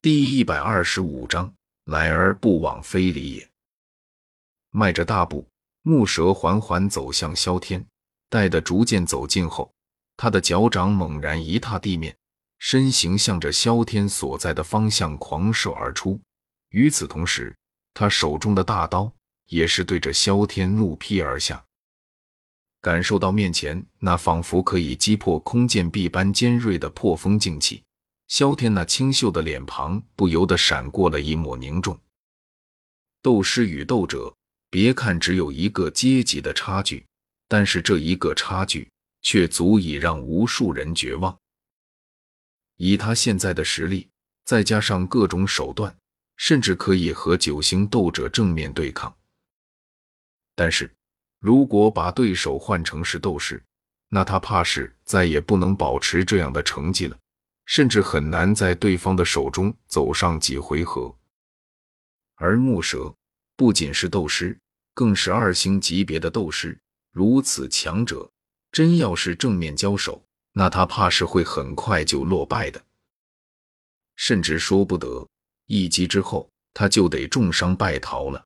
第一百二十五章，来而不往非礼也。迈着大步，木蛇缓缓走向萧天。待得逐渐走近后，他的脚掌猛然一踏地面，身形向着萧天所在的方向狂射而出。与此同时，他手中的大刀也是对着萧天怒劈而下。感受到面前那仿佛可以击破空剑壁般尖锐的破风劲气。萧天那清秀的脸庞不由得闪过了一抹凝重。斗师与斗者，别看只有一个阶级的差距，但是这一个差距却足以让无数人绝望。以他现在的实力，再加上各种手段，甚至可以和九星斗者正面对抗。但是，如果把对手换成是斗士，那他怕是再也不能保持这样的成绩了。甚至很难在对方的手中走上几回合，而木蛇不仅是斗师，更是二星级别的斗师。如此强者，真要是正面交手，那他怕是会很快就落败的，甚至说不得一击之后他就得重伤败逃了。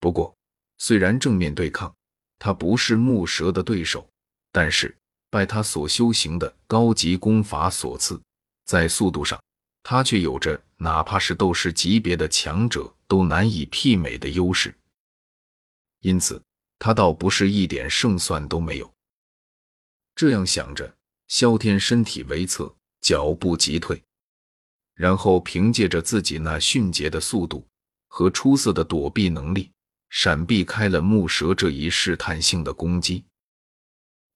不过，虽然正面对抗他不是木蛇的对手，但是。拜他所修行的高级功法所赐，在速度上，他却有着哪怕是斗士级别的强者都难以媲美的优势。因此，他倒不是一点胜算都没有。这样想着，萧天身体微侧，脚步急退，然后凭借着自己那迅捷的速度和出色的躲避能力，闪避开了木蛇这一试探性的攻击。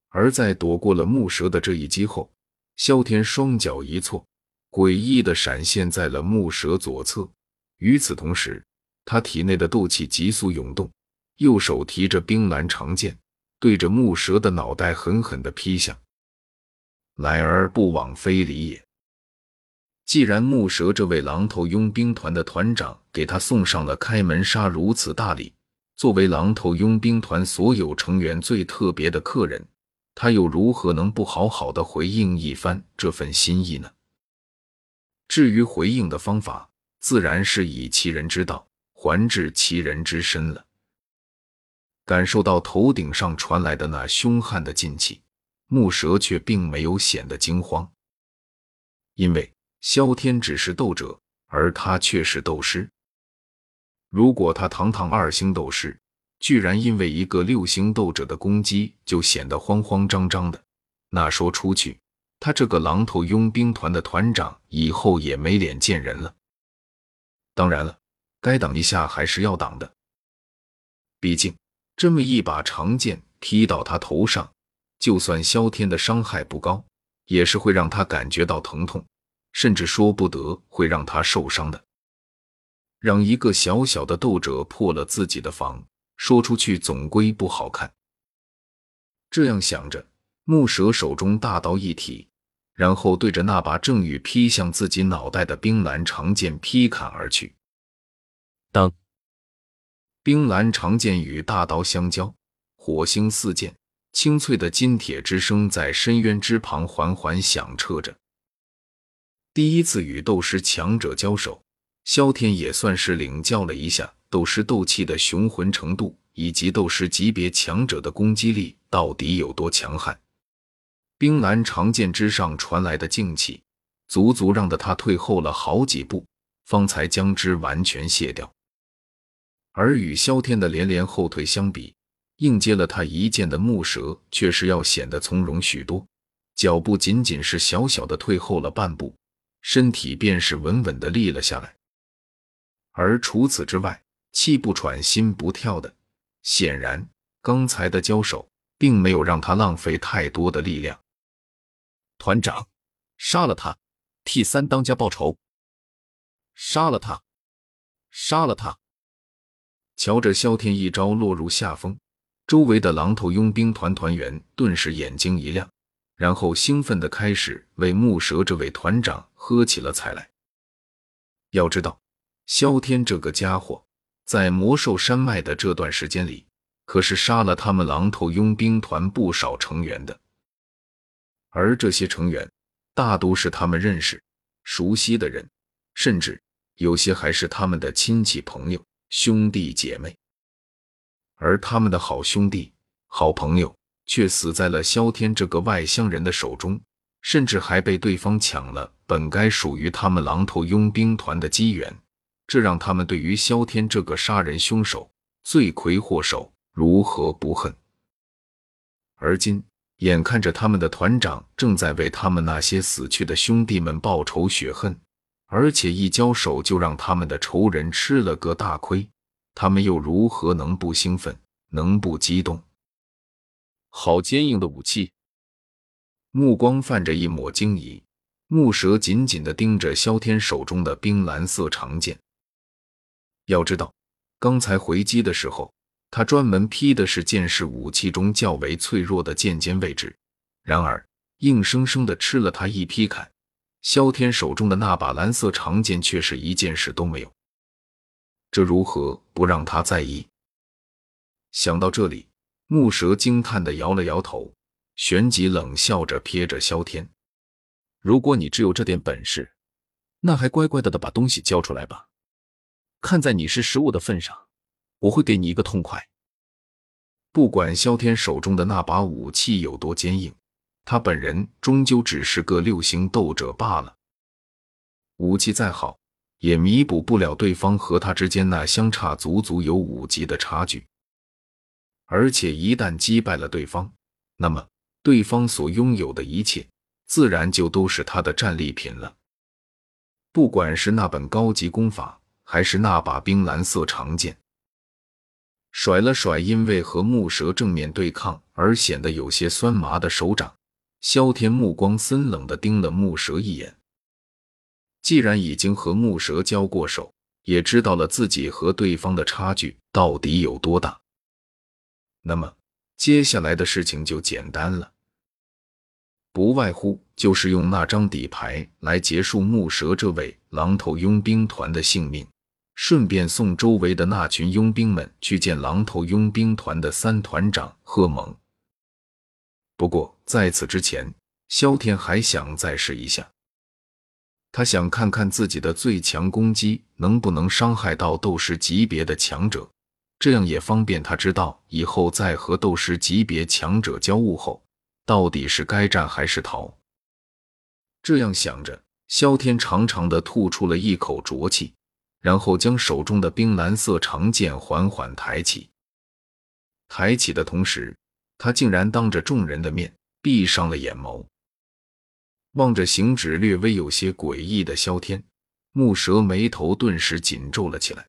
而在躲过了木蛇的这一击后，萧天双脚一错，诡异的闪现在了木蛇左侧。与此同时，他体内的斗气急速涌动，右手提着冰蓝长剑，对着木蛇的脑袋狠狠的劈向。来而不往非礼也。既然木蛇这位狼头佣兵团的团长给他送上了开门杀如此大礼，作为狼头佣兵团所有成员最特别的客人。他又如何能不好好的回应一番这份心意呢？至于回应的方法，自然是以其人之道还治其人之身了。感受到头顶上传来的那凶悍的劲气，木蛇却并没有显得惊慌，因为萧天只是斗者，而他却是斗师。如果他堂堂二星斗师，居然因为一个六星斗者的攻击就显得慌慌张张的，那说出去，他这个狼头佣兵团的团长以后也没脸见人了。当然了，该挡一下还是要挡的，毕竟这么一把长剑劈到他头上，就算萧天的伤害不高，也是会让他感觉到疼痛，甚至说不得会让他受伤的。让一个小小的斗者破了自己的防。说出去总归不好看。这样想着，木蛇手中大刀一提，然后对着那把正欲劈向自己脑袋的冰蓝长剑劈砍而去。当，冰蓝长剑与大刀相交，火星四溅，清脆的金铁之声在深渊之旁缓缓响彻着。第一次与斗师强者交手，萧天也算是领教了一下。斗师斗气的雄浑程度，以及斗师级别强者的攻击力到底有多强悍？冰蓝长剑之上传来的劲气，足足让得他退后了好几步，方才将之完全卸掉。而与萧天的连连后退相比，应接了他一剑的木蛇却是要显得从容许多，脚步仅仅是小小的退后了半步，身体便是稳稳的立了下来。而除此之外，气不喘，心不跳的，显然刚才的交手并没有让他浪费太多的力量。团长，杀了他，替三当家报仇！杀了他，杀了他！瞧着萧天一招落入下风，周围的狼头佣兵团团员顿时眼睛一亮，然后兴奋的开始为木蛇这位团长喝起了彩来。要知道，萧天这个家伙。在魔兽山脉的这段时间里，可是杀了他们狼头佣兵团不少成员的，而这些成员大都是他们认识、熟悉的人，甚至有些还是他们的亲戚朋友、兄弟姐妹。而他们的好兄弟、好朋友却死在了萧天这个外乡人的手中，甚至还被对方抢了本该属于他们狼头佣兵团的机缘，这让他们对于萧天这个杀人凶手、罪魁祸首如何不恨？而今眼看着他们的团长正在为他们那些死去的兄弟们报仇雪恨，而且一交手就让他们的仇人吃了个大亏。他们又如何能不兴奋，能不激动？好坚硬的武器！目光泛着一抹惊疑，木蛇紧紧地盯着萧天手中的冰蓝色长剑。要知道，刚才回击的时候，他专门劈的是剑士武器中较为脆弱的剑尖位置，然而硬生生的吃了他一劈砍，萧天手中的那把蓝色长剑却是一件事都没有。这如何不让他在意？想到这里，木蛇惊叹的摇了摇头，旋即冷笑着瞥着萧天：“如果你只有这点本事，那还乖乖的的把东西交出来吧。看在你是食物的份上，我会给你一个痛快。”不管萧天手中的那把武器有多坚硬，他本人终究只是个六星斗者罢了。武器再好。也弥补不了对方和他之间那相差足足有五级的差距，而且一旦击败了对方，那么对方所拥有的一切自然就都是他的战利品了。不管是那本高级功法，还是那把冰蓝色长剑，甩了甩因为和木蛇正面对抗而显得有些酸麻的手掌，萧天目光森冷的盯了木蛇一眼。既然已经和木蛇交过手，也知道了自己和对方的差距到底有多大，那么接下来的事情就简单了，不外乎就是用那张底牌来结束木蛇这位狼头佣兵团的性命，顺便送周围的那群佣兵们去见狼头佣兵团的三团长贺蒙。不过在此之前，萧天还想再试一下。他想看看自己的最强攻击能不能伤害到斗师级别的强者，这样也方便他知道以后在和斗师级别强者交恶后，到底是该战还是逃。这样想着，萧天长长的吐出了一口浊气，然后将手中的冰蓝色长剑缓缓抬起。抬起的同时，他竟然当着众人的面闭上了眼眸。望着行止略微有些诡异的萧天，木蛇眉头顿时紧皱了起来。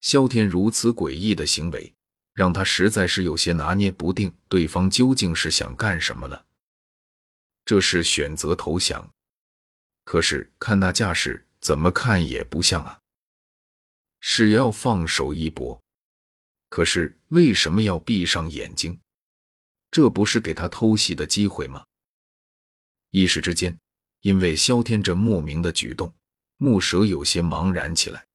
萧天如此诡异的行为，让他实在是有些拿捏不定，对方究竟是想干什么了。这是选择投降，可是看那架势，怎么看也不像啊。是要放手一搏，可是为什么要闭上眼睛？这不是给他偷袭的机会吗？一时之间，因为萧天这莫名的举动，木蛇有些茫然起来。